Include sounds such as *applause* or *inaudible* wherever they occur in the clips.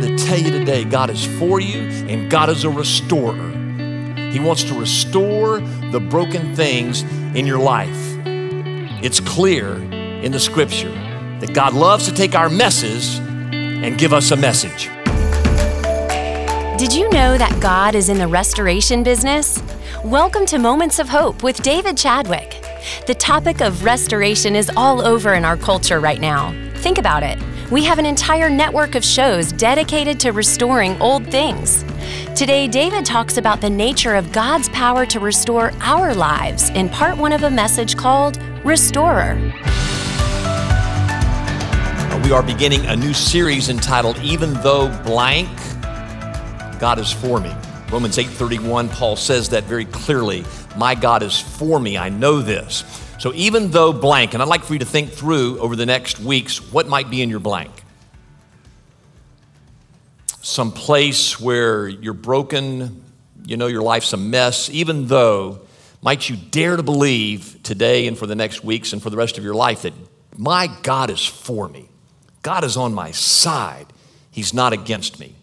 here to tell you today God is for you and God is a restorer. He wants to restore the broken things in your life. It's clear in the scripture that God loves to take our messes and give us a message. Did you know that God is in the restoration business? Welcome to Moments of Hope with David Chadwick. The topic of restoration is all over in our culture right now. Think about it. We have an entire network of shows dedicated to restoring old things. Today, David talks about the nature of God's power to restore our lives in part one of a message called Restorer. We are beginning a new series entitled Even Though Blank, God is for me. Romans 8:31 Paul says that very clearly, my God is for me. I know this. So even though blank, and I'd like for you to think through over the next weeks what might be in your blank. Some place where you're broken, you know your life's a mess, even though might you dare to believe today and for the next weeks and for the rest of your life that my God is for me. God is on my side. He's not against me.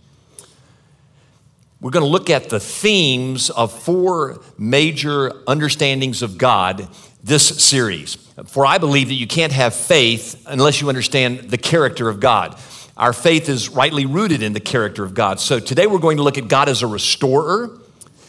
We're going to look at the themes of four major understandings of God this series. For I believe that you can't have faith unless you understand the character of God. Our faith is rightly rooted in the character of God. So today we're going to look at God as a restorer,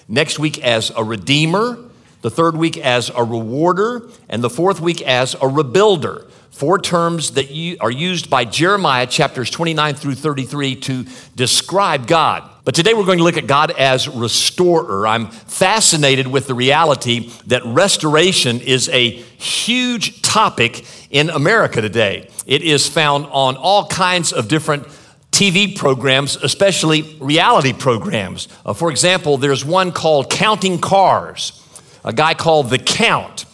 next week as a redeemer, the third week as a rewarder, and the fourth week as a rebuilder. Four terms that are used by Jeremiah chapters 29 through 33 to describe God. But today we're going to look at God as restorer. I'm fascinated with the reality that restoration is a huge topic in America today. It is found on all kinds of different TV programs, especially reality programs. Uh, for example, there's one called Counting Cars. A guy called The Count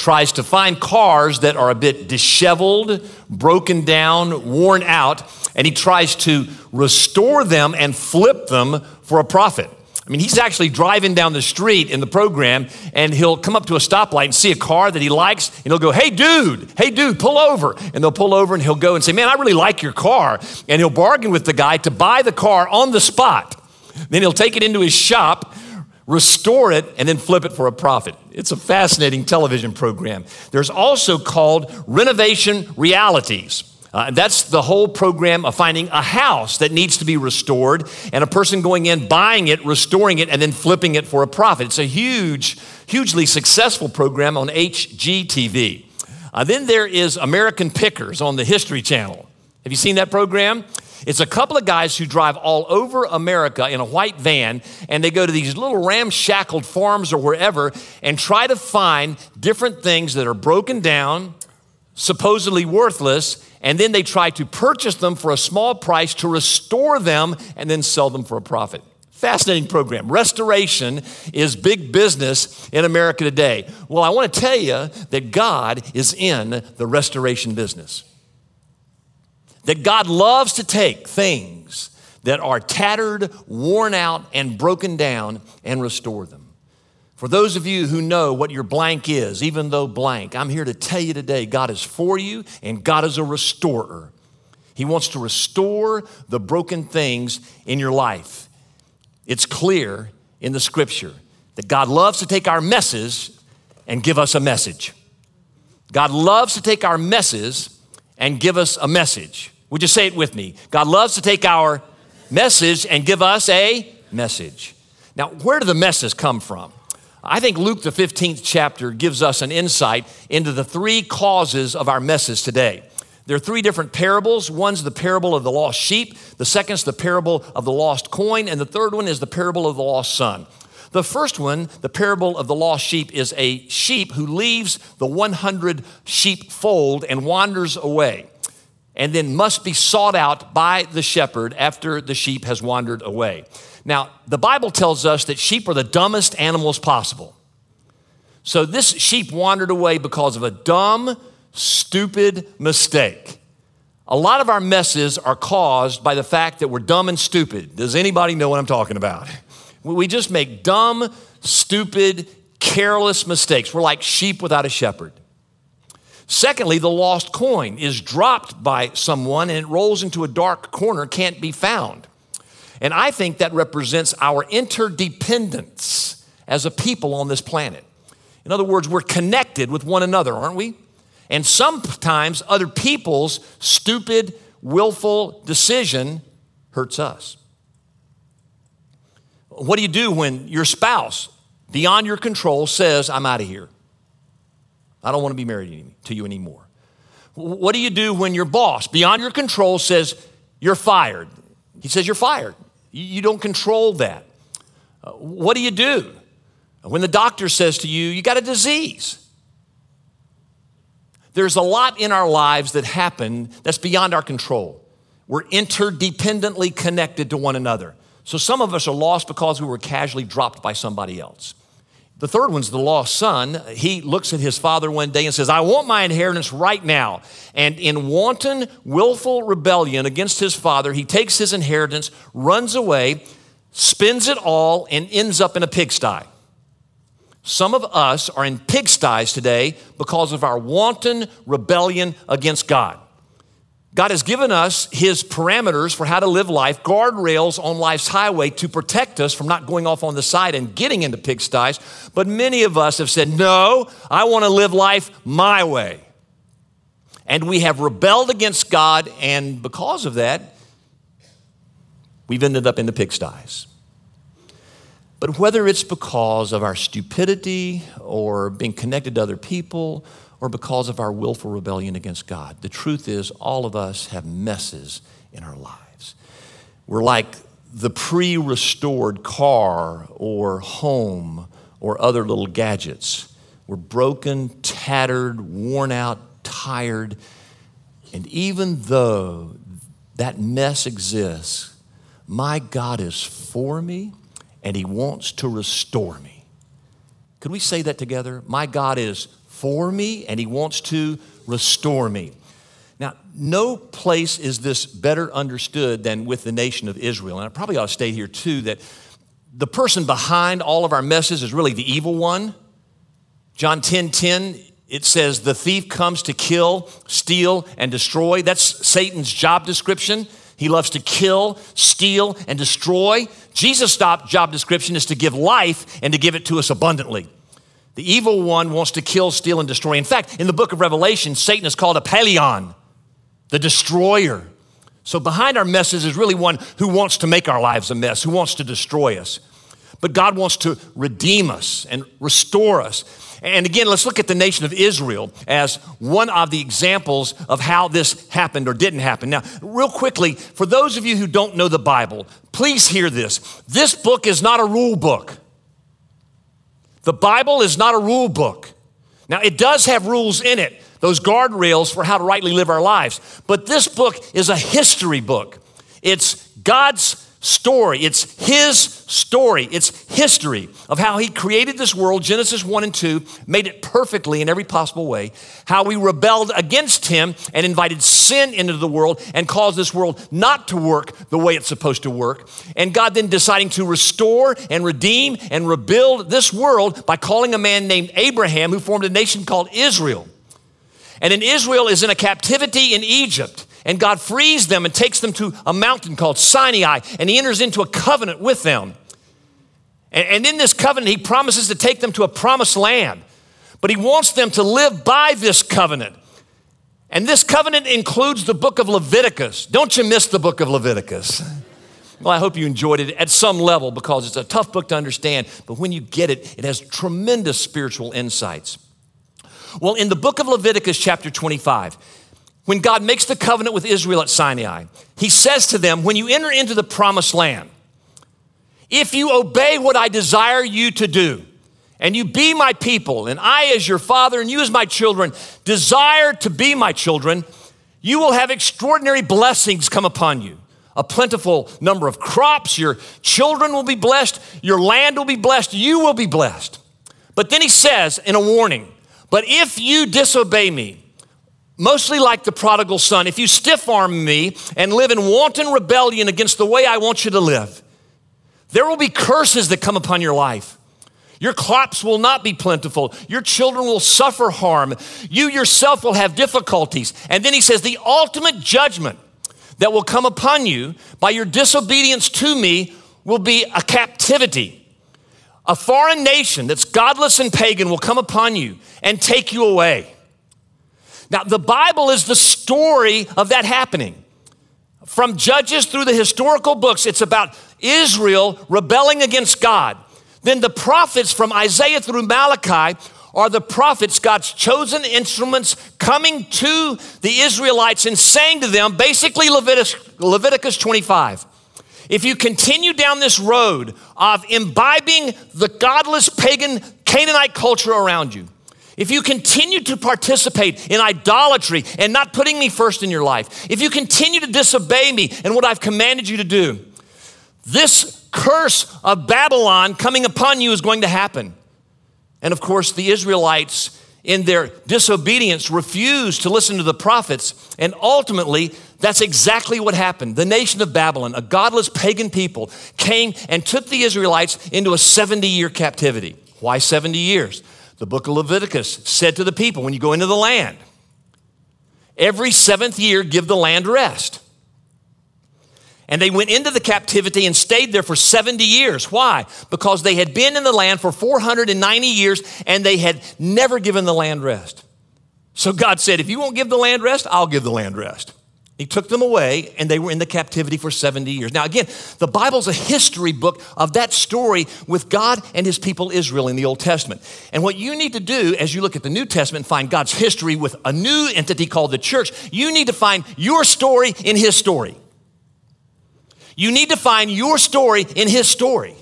tries to find cars that are a bit disheveled, broken down, worn out, and he tries to restore them and flip them for a profit. I mean, he's actually driving down the street in the program and he'll come up to a stoplight and see a car that he likes and he'll go, Hey, dude, hey, dude, pull over. And they'll pull over and he'll go and say, Man, I really like your car. And he'll bargain with the guy to buy the car on the spot. Then he'll take it into his shop, restore it, and then flip it for a profit. It's a fascinating television program. There's also called Renovation Realities. Uh, that's the whole program of finding a house that needs to be restored and a person going in, buying it, restoring it, and then flipping it for a profit. It's a huge, hugely successful program on HGTV. Uh, then there is American Pickers on the History Channel. Have you seen that program? It's a couple of guys who drive all over America in a white van and they go to these little ramshackled farms or wherever and try to find different things that are broken down, supposedly worthless, and then they try to purchase them for a small price to restore them and then sell them for a profit. Fascinating program. Restoration is big business in America today. Well, I want to tell you that God is in the restoration business. That God loves to take things that are tattered, worn out, and broken down and restore them. For those of you who know what your blank is, even though blank, I'm here to tell you today God is for you and God is a restorer. He wants to restore the broken things in your life. It's clear in the scripture that God loves to take our messes and give us a message. God loves to take our messes and give us a message. Would you say it with me? God loves to take our message and give us a message. Now, where do the messes come from? I think Luke, the 15th chapter, gives us an insight into the three causes of our messes today. There are three different parables. One's the parable of the lost sheep, the second's the parable of the lost coin, and the third one is the parable of the lost son. The first one, the parable of the lost sheep, is a sheep who leaves the 100 sheep fold and wanders away, and then must be sought out by the shepherd after the sheep has wandered away. Now, the Bible tells us that sheep are the dumbest animals possible. So this sheep wandered away because of a dumb, stupid mistake. A lot of our messes are caused by the fact that we're dumb and stupid. Does anybody know what I'm talking about? We just make dumb, stupid, careless mistakes. We're like sheep without a shepherd. Secondly, the lost coin is dropped by someone and it rolls into a dark corner, can't be found. And I think that represents our interdependence as a people on this planet. In other words, we're connected with one another, aren't we? And sometimes other people's stupid, willful decision hurts us. What do you do when your spouse, beyond your control, says, I'm out of here? I don't want to be married to you anymore. What do you do when your boss, beyond your control, says, You're fired? He says, You're fired. You don't control that. Uh, what do you do when the doctor says to you, You got a disease? There's a lot in our lives that happen that's beyond our control. We're interdependently connected to one another. So some of us are lost because we were casually dropped by somebody else. The third one's the lost son. He looks at his father one day and says, I want my inheritance right now. And in wanton, willful rebellion against his father, he takes his inheritance, runs away, spends it all, and ends up in a pigsty. Some of us are in pigsties today because of our wanton rebellion against God. God has given us His parameters for how to live life, guardrails on life's highway to protect us from not going off on the side and getting into pigsties. But many of us have said, No, I want to live life my way. And we have rebelled against God, and because of that, we've ended up in the pigsties. But whether it's because of our stupidity or being connected to other people or because of our willful rebellion against God. The truth is, all of us have messes in our lives. We're like the pre restored car or home or other little gadgets. We're broken, tattered, worn out, tired. And even though that mess exists, my God is for me and He wants to restore me. Could we say that together? My God is for me and He wants to restore me. Now, no place is this better understood than with the nation of Israel. And I probably ought to stay here too that the person behind all of our messes is really the evil one. John 10 10, it says, The thief comes to kill, steal, and destroy. That's Satan's job description. He loves to kill, steal, and destroy. Jesus' job description is to give life and to give it to us abundantly. The evil one wants to kill, steal, and destroy. In fact, in the book of Revelation, Satan is called Apollyon, the destroyer. So behind our messes is really one who wants to make our lives a mess, who wants to destroy us. But God wants to redeem us and restore us. And again, let's look at the nation of Israel as one of the examples of how this happened or didn't happen. Now, real quickly, for those of you who don't know the Bible, please hear this. This book is not a rule book. The Bible is not a rule book. Now, it does have rules in it, those guardrails for how to rightly live our lives. But this book is a history book. It's God's story. It's his story. It's history of how he created this world, Genesis 1 and 2, made it perfectly in every possible way, how we rebelled against him and invited sin into the world and caused this world not to work the way it's supposed to work. And God then deciding to restore and redeem and rebuild this world by calling a man named Abraham who formed a nation called Israel. And then Israel is in a captivity in Egypt. And God frees them and takes them to a mountain called Sinai, and He enters into a covenant with them. And, and in this covenant, He promises to take them to a promised land. But He wants them to live by this covenant. And this covenant includes the book of Leviticus. Don't you miss the book of Leviticus? Well, I hope you enjoyed it at some level because it's a tough book to understand, but when you get it, it has tremendous spiritual insights. Well, in the book of Leviticus, chapter 25, when God makes the covenant with Israel at Sinai, he says to them, When you enter into the promised land, if you obey what I desire you to do, and you be my people, and I, as your father, and you, as my children, desire to be my children, you will have extraordinary blessings come upon you. A plentiful number of crops, your children will be blessed, your land will be blessed, you will be blessed. But then he says in a warning, But if you disobey me, mostly like the prodigal son, if you stiff arm me and live in wanton rebellion against the way I want you to live, there will be curses that come upon your life. Your crops will not be plentiful. Your children will suffer harm. You yourself will have difficulties. And then he says, the ultimate judgment, that will come upon you by your disobedience to me will be a captivity. A foreign nation that's godless and pagan will come upon you and take you away. Now, the Bible is the story of that happening. From Judges through the historical books, it's about Israel rebelling against God. Then the prophets from Isaiah through Malachi are the prophets, God's chosen instruments, coming to the Israelites and saying to them, basically Leviticus, Leviticus 25. If you continue down this road of imbibing the godless pagan Canaanite culture around you, if you continue to participate in idolatry and not putting me first in your life, if you continue to disobey me and what I've commanded you to do, this curse of Babylon coming upon you is going to happen. And of course, the Israelites, in their disobedience, refused to listen to the prophets. And ultimately, that's exactly what happened. The nation of Babylon, a godless pagan people, came and took the Israelites into a 70 year captivity. Why 70 years? The book of Leviticus said to the people when you go into the land, every seventh year, give the land rest. And they went into the captivity and stayed there for 70 years. Why? Because they had been in the land for 490 years and they had never given the land rest. So God said, If you won't give the land rest, I'll give the land rest. He took them away and they were in the captivity for 70 years. Now, again, the Bible's a history book of that story with God and his people Israel in the Old Testament. And what you need to do as you look at the New Testament and find God's history with a new entity called the church, you need to find your story in his story. You need to find your story in his story.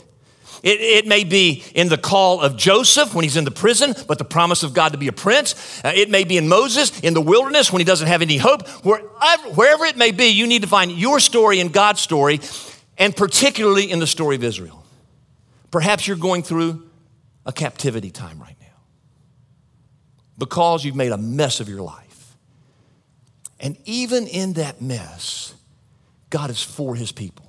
It, it, may be in the call of Joseph when he's in the prison, but the promise of God to be a prince. Uh, it may be in Moses in the wilderness when he doesn't have any hope. Wherever, wherever it may be, you need to find your story in God's story, and particularly in the story of Israel. Perhaps you're going through a captivity time right now because you've made a mess of your life. And even in that mess, God is for his people.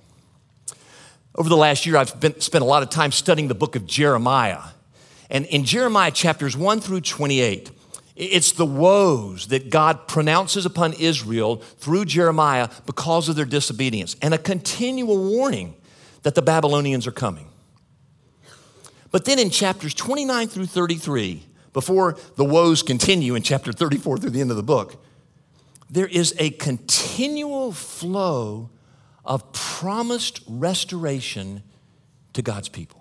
Over the last year, I've been, spent a lot of time studying the book of Jeremiah. And in Jeremiah chapters 1 through 28, it's the woes that God pronounces upon Israel through Jeremiah because of their disobedience, and a continual warning that the Babylonians are coming. But then in chapters 29 through 33, before the woes continue in chapter 34 through the end of the book, there is a continual flow of promised restoration to God's people.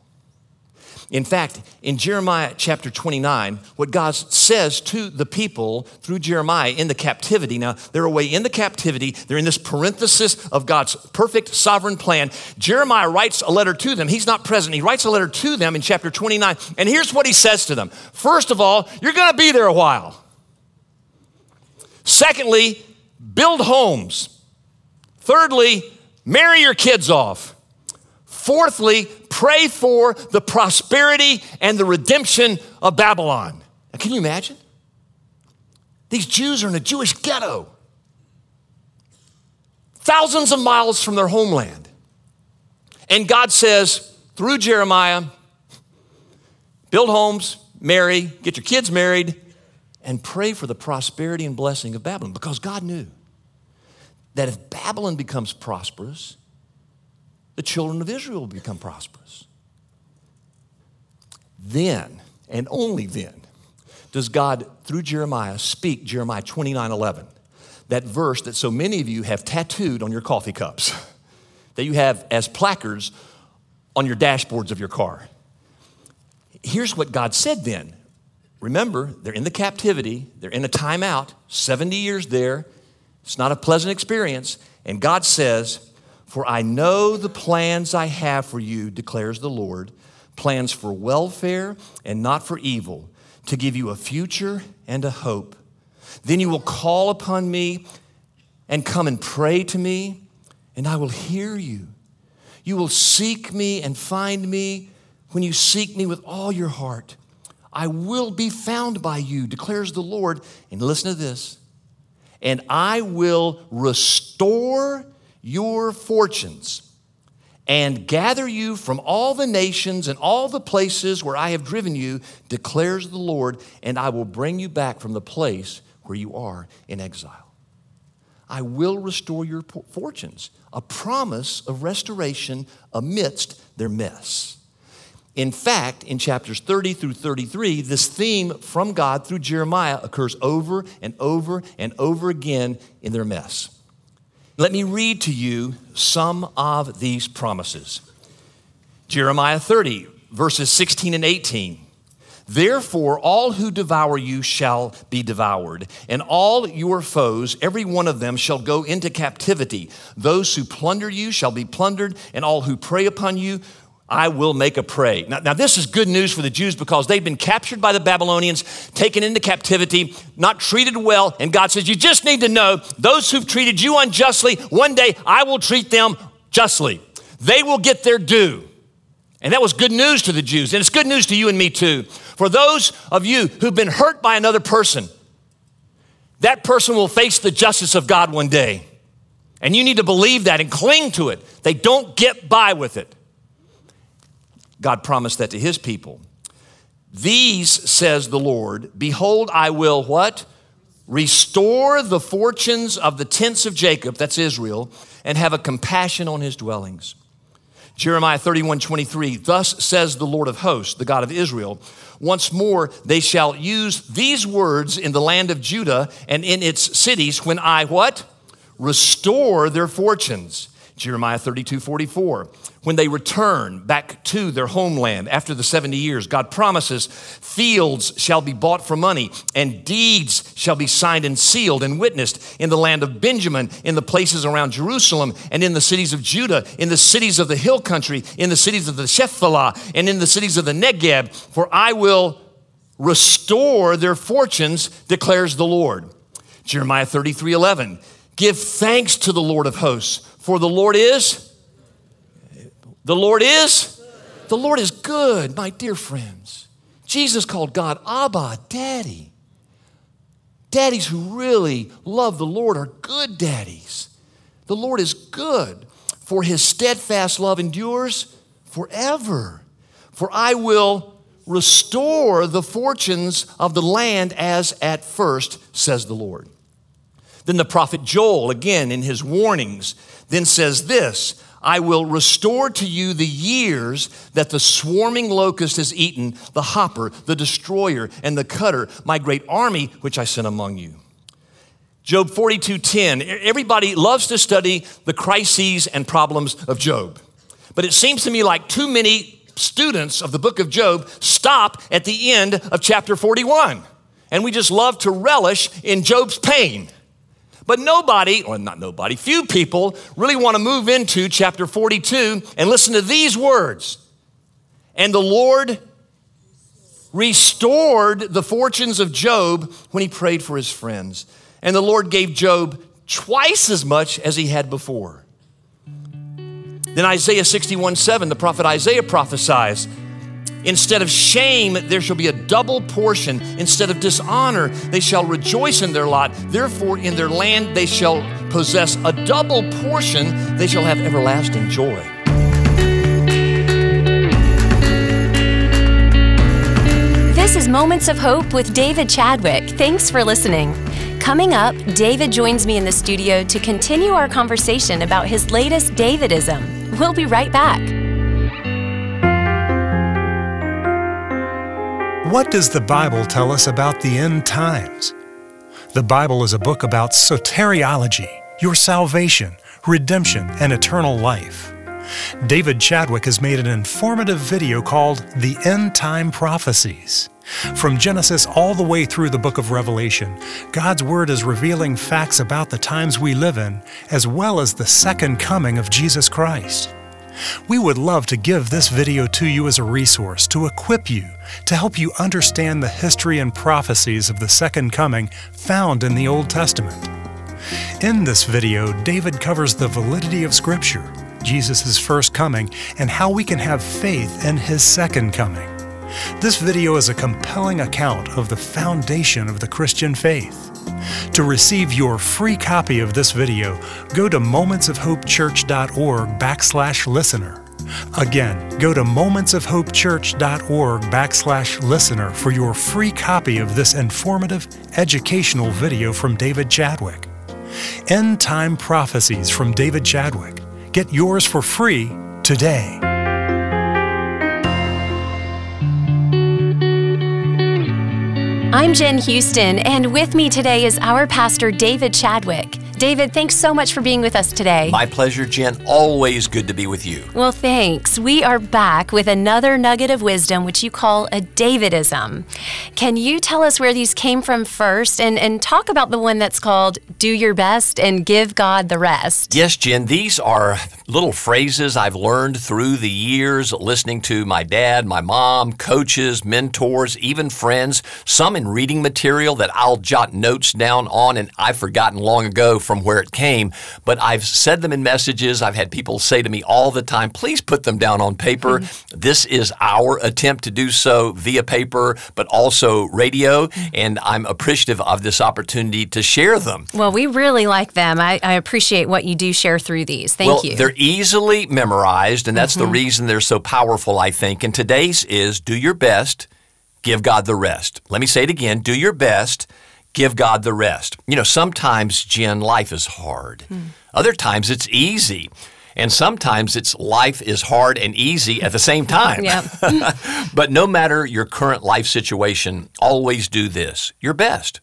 In fact, in Jeremiah chapter 29, what God says to the people through Jeremiah in the captivity, now they're away in the captivity, they're in this parenthesis of God's perfect sovereign plan. Jeremiah writes a letter to them. He's not present. He writes a letter to them in chapter 29, and here's what he says to them First of all, you're going to be there a while. Secondly, build homes. Thirdly, marry your kids off. Fourthly, pray for the prosperity and the redemption of Babylon. Now, can you imagine? These Jews are in a Jewish ghetto, thousands of miles from their homeland. And God says, through Jeremiah, build homes, marry, get your kids married, and pray for the prosperity and blessing of Babylon because God knew that if Babylon becomes prosperous, the children of Israel will become prosperous. Then, and only then, does God, through Jeremiah, speak Jeremiah 29 11, that verse that so many of you have tattooed on your coffee cups, *laughs* that you have as placards on your dashboards of your car. Here's what God said then. Remember, they're in the captivity, they're in a timeout, 70 years there. It's not a pleasant experience. And God says, For I know the plans I have for you, declares the Lord plans for welfare and not for evil, to give you a future and a hope. Then you will call upon me and come and pray to me, and I will hear you. You will seek me and find me when you seek me with all your heart. I will be found by you, declares the Lord. And listen to this and I will restore your fortunes and gather you from all the nations and all the places where I have driven you, declares the Lord, and I will bring you back from the place where you are in exile. I will restore your fortunes. A promise of restoration amidst their mess. In fact, in chapters 30 through 33, this theme from God through Jeremiah occurs over and over and over again in their mess. Let me read to you some of these promises. Jeremiah 30, verses 16 and 18. Therefore, all who devour you shall be devoured, and all your foes, every one of them, shall go into captivity. Those who plunder you shall be plundered, and all who prey upon you I will make a prey. Now, now, this is good news for the Jews because they've been captured by the Babylonians, taken into captivity, not treated well. And God says, You just need to know those who've treated you unjustly, one day I will treat them justly. They will get their due. And that was good news to the Jews. And it's good news to you and me too. For those of you who've been hurt by another person, that person will face the justice of God one day. And you need to believe that and cling to it. They don't get by with it. God promised that to his people. These, says the Lord, behold, I will what? Restore the fortunes of the tents of Jacob, that's Israel, and have a compassion on his dwellings. Jeremiah 31 23, thus says the Lord of hosts, the God of Israel, once more they shall use these words in the land of Judah and in its cities when I what? Restore their fortunes Jeremiah 32 44. When they return back to their homeland after the 70 years, God promises fields shall be bought for money, and deeds shall be signed and sealed and witnessed in the land of Benjamin, in the places around Jerusalem, and in the cities of Judah, in the cities of the hill country, in the cities of the Shephelah, and in the cities of the Negeb. For I will restore their fortunes, declares the Lord. Jeremiah 33 11. Give thanks to the Lord of hosts for the Lord is, the Lord is, the Lord is good, my dear friends. Jesus called God Abba, Daddy. Daddies who really love the Lord are good daddies. The Lord is good, for his steadfast love endures forever. For I will restore the fortunes of the land as at first, says the Lord. Then the prophet Joel, again in his warnings, then says this I will restore to you the years that the swarming locust has eaten, the hopper, the destroyer, and the cutter, my great army which I sent among you. Job 42:10. Everybody loves to study the crises and problems of Job. But it seems to me like too many students of the book of Job stop at the end of chapter 41. And we just love to relish in Job's pain. But nobody, or not nobody, few people really want to move into chapter 42 and listen to these words. And the Lord restored the fortunes of Job when he prayed for his friends. And the Lord gave Job twice as much as he had before. Then Isaiah 61 7, the prophet Isaiah prophesies Instead of shame, there shall be a double portion. Instead of dishonor, they shall rejoice in their lot. Therefore, in their land they shall possess a double portion. They shall have everlasting joy. This is Moments of Hope with David Chadwick. Thanks for listening. Coming up, David joins me in the studio to continue our conversation about his latest Davidism. We'll be right back. What does the Bible tell us about the end times? The Bible is a book about soteriology, your salvation, redemption, and eternal life. David Chadwick has made an informative video called The End Time Prophecies. From Genesis all the way through the book of Revelation, God's Word is revealing facts about the times we live in, as well as the second coming of Jesus Christ. We would love to give this video to you as a resource to equip you, to help you understand the history and prophecies of the Second Coming found in the Old Testament. In this video, David covers the validity of Scripture, Jesus' first coming, and how we can have faith in His second coming. This video is a compelling account of the foundation of the Christian faith. To receive your free copy of this video, go to momentsofhopechurch.org backslash listener. Again, go to momentsofhopechurch.org backslash listener for your free copy of this informative, educational video from David Chadwick. End Time Prophecies from David Chadwick. Get yours for free today. I'm Jen Houston, and with me today is our pastor, David Chadwick. David, thanks so much for being with us today. My pleasure, Jen. Always good to be with you. Well, thanks. We are back with another nugget of wisdom, which you call a Davidism. Can you tell us where these came from first and, and talk about the one that's called do your best and give God the rest? Yes, Jen. These are little phrases I've learned through the years listening to my dad, my mom, coaches, mentors, even friends, some in reading material that I'll jot notes down on and I've forgotten long ago from where it came, but I've said them in messages. I've had people say to me all the time, please put them down on paper. Mm-hmm. This is our attempt to do so via paper, but also radio, and I'm appreciative of this opportunity to share them. Well, we really like them. I, I appreciate what you do share through these. Thank well, you. They're easily memorized, and that's mm-hmm. the reason they're so powerful, I think. And today's is do your best, give God the rest. Let me say it again do your best give God the rest. You know, sometimes, Jen, life is hard. Hmm. Other times it's easy. And sometimes it's life is hard and easy at the same time. *laughs* *laughs* but no matter your current life situation, always do this your best.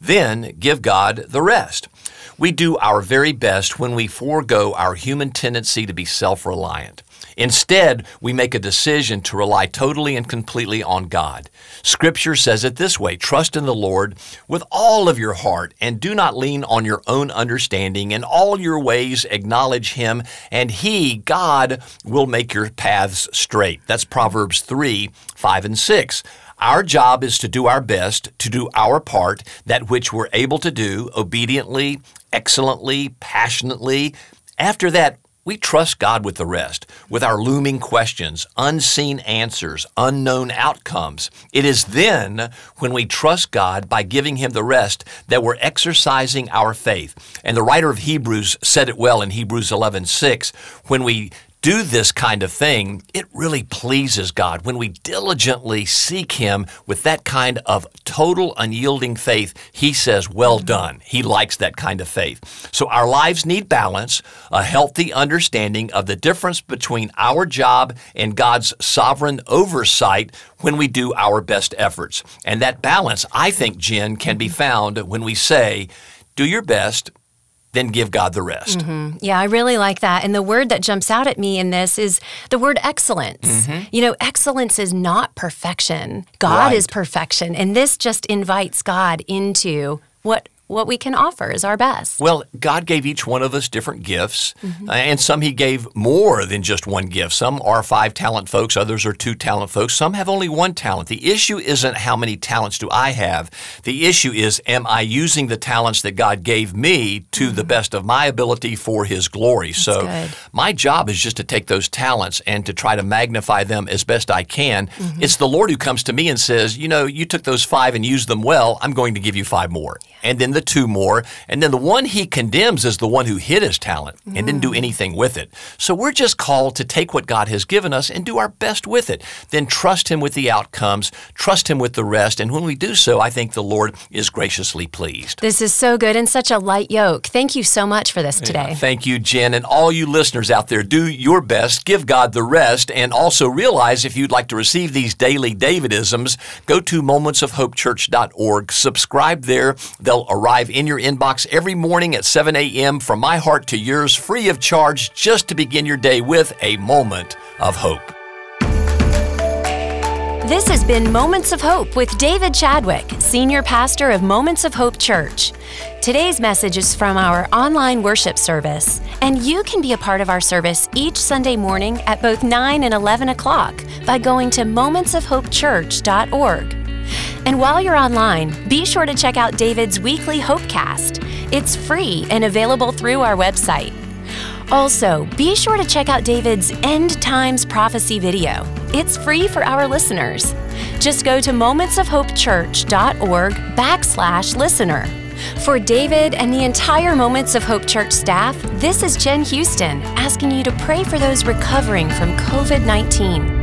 Then give God the rest. We do our very best when we forego our human tendency to be self reliant. Instead, we make a decision to rely totally and completely on God. Scripture says it this way Trust in the Lord with all of your heart, and do not lean on your own understanding. In all your ways, acknowledge Him, and He, God, will make your paths straight. That's Proverbs 3 5 and 6. Our job is to do our best, to do our part, that which we're able to do obediently, excellently, passionately. After that, we trust God with the rest, with our looming questions, unseen answers, unknown outcomes. It is then when we trust God by giving Him the rest that we're exercising our faith. And the writer of Hebrews said it well in Hebrews 11 6. When we do this kind of thing, it really pleases God when we diligently seek Him with that kind of total unyielding faith. He says, Well done. He likes that kind of faith. So our lives need balance, a healthy understanding of the difference between our job and God's sovereign oversight when we do our best efforts. And that balance, I think, Jen, can be found when we say, Do your best then give God the rest. Mm-hmm. Yeah, I really like that. And the word that jumps out at me in this is the word excellence. Mm-hmm. You know, excellence is not perfection, God right. is perfection. And this just invites God into what what we can offer is our best. Well, God gave each one of us different gifts, mm-hmm. uh, and some He gave more than just one gift. Some are five talent folks, others are two talent folks, some have only one talent. The issue isn't how many talents do I have, the issue is am I using the talents that God gave me to mm-hmm. the best of my ability for His glory? That's so, good. my job is just to take those talents and to try to magnify them as best I can. Mm-hmm. It's the Lord who comes to me and says, You know, you took those five and used them well, I'm going to give you five more. Yeah. And then the two more. And then the one he condemns is the one who hid his talent and mm. didn't do mm. anything with it. So we're just called to take what God has given us and do our best with it. Then trust him with the outcomes, trust him with the rest. And when we do so, I think the Lord is graciously pleased. This is so good and such a light yoke. Thank you so much for this today. Yeah, thank you, Jen. And all you listeners out there, do your best, give God the rest, and also realize if you'd like to receive these daily Davidisms, go to momentsofhopechurch.org, subscribe there. They'll arrive in your inbox every morning at 7 a.m. from my heart to yours, free of charge, just to begin your day with a moment of hope. This has been Moments of Hope with David Chadwick, Senior Pastor of Moments of Hope Church. Today's message is from our online worship service, and you can be a part of our service each Sunday morning at both 9 and 11 o'clock by going to momentsofhopechurch.org. And while you're online, be sure to check out David's weekly Hopecast. It's free and available through our website. Also, be sure to check out David's End Times Prophecy video. It's free for our listeners. Just go to momentsofhopechurch.org backslash listener. For David and the entire Moments of Hope Church staff, this is Jen Houston asking you to pray for those recovering from COVID 19.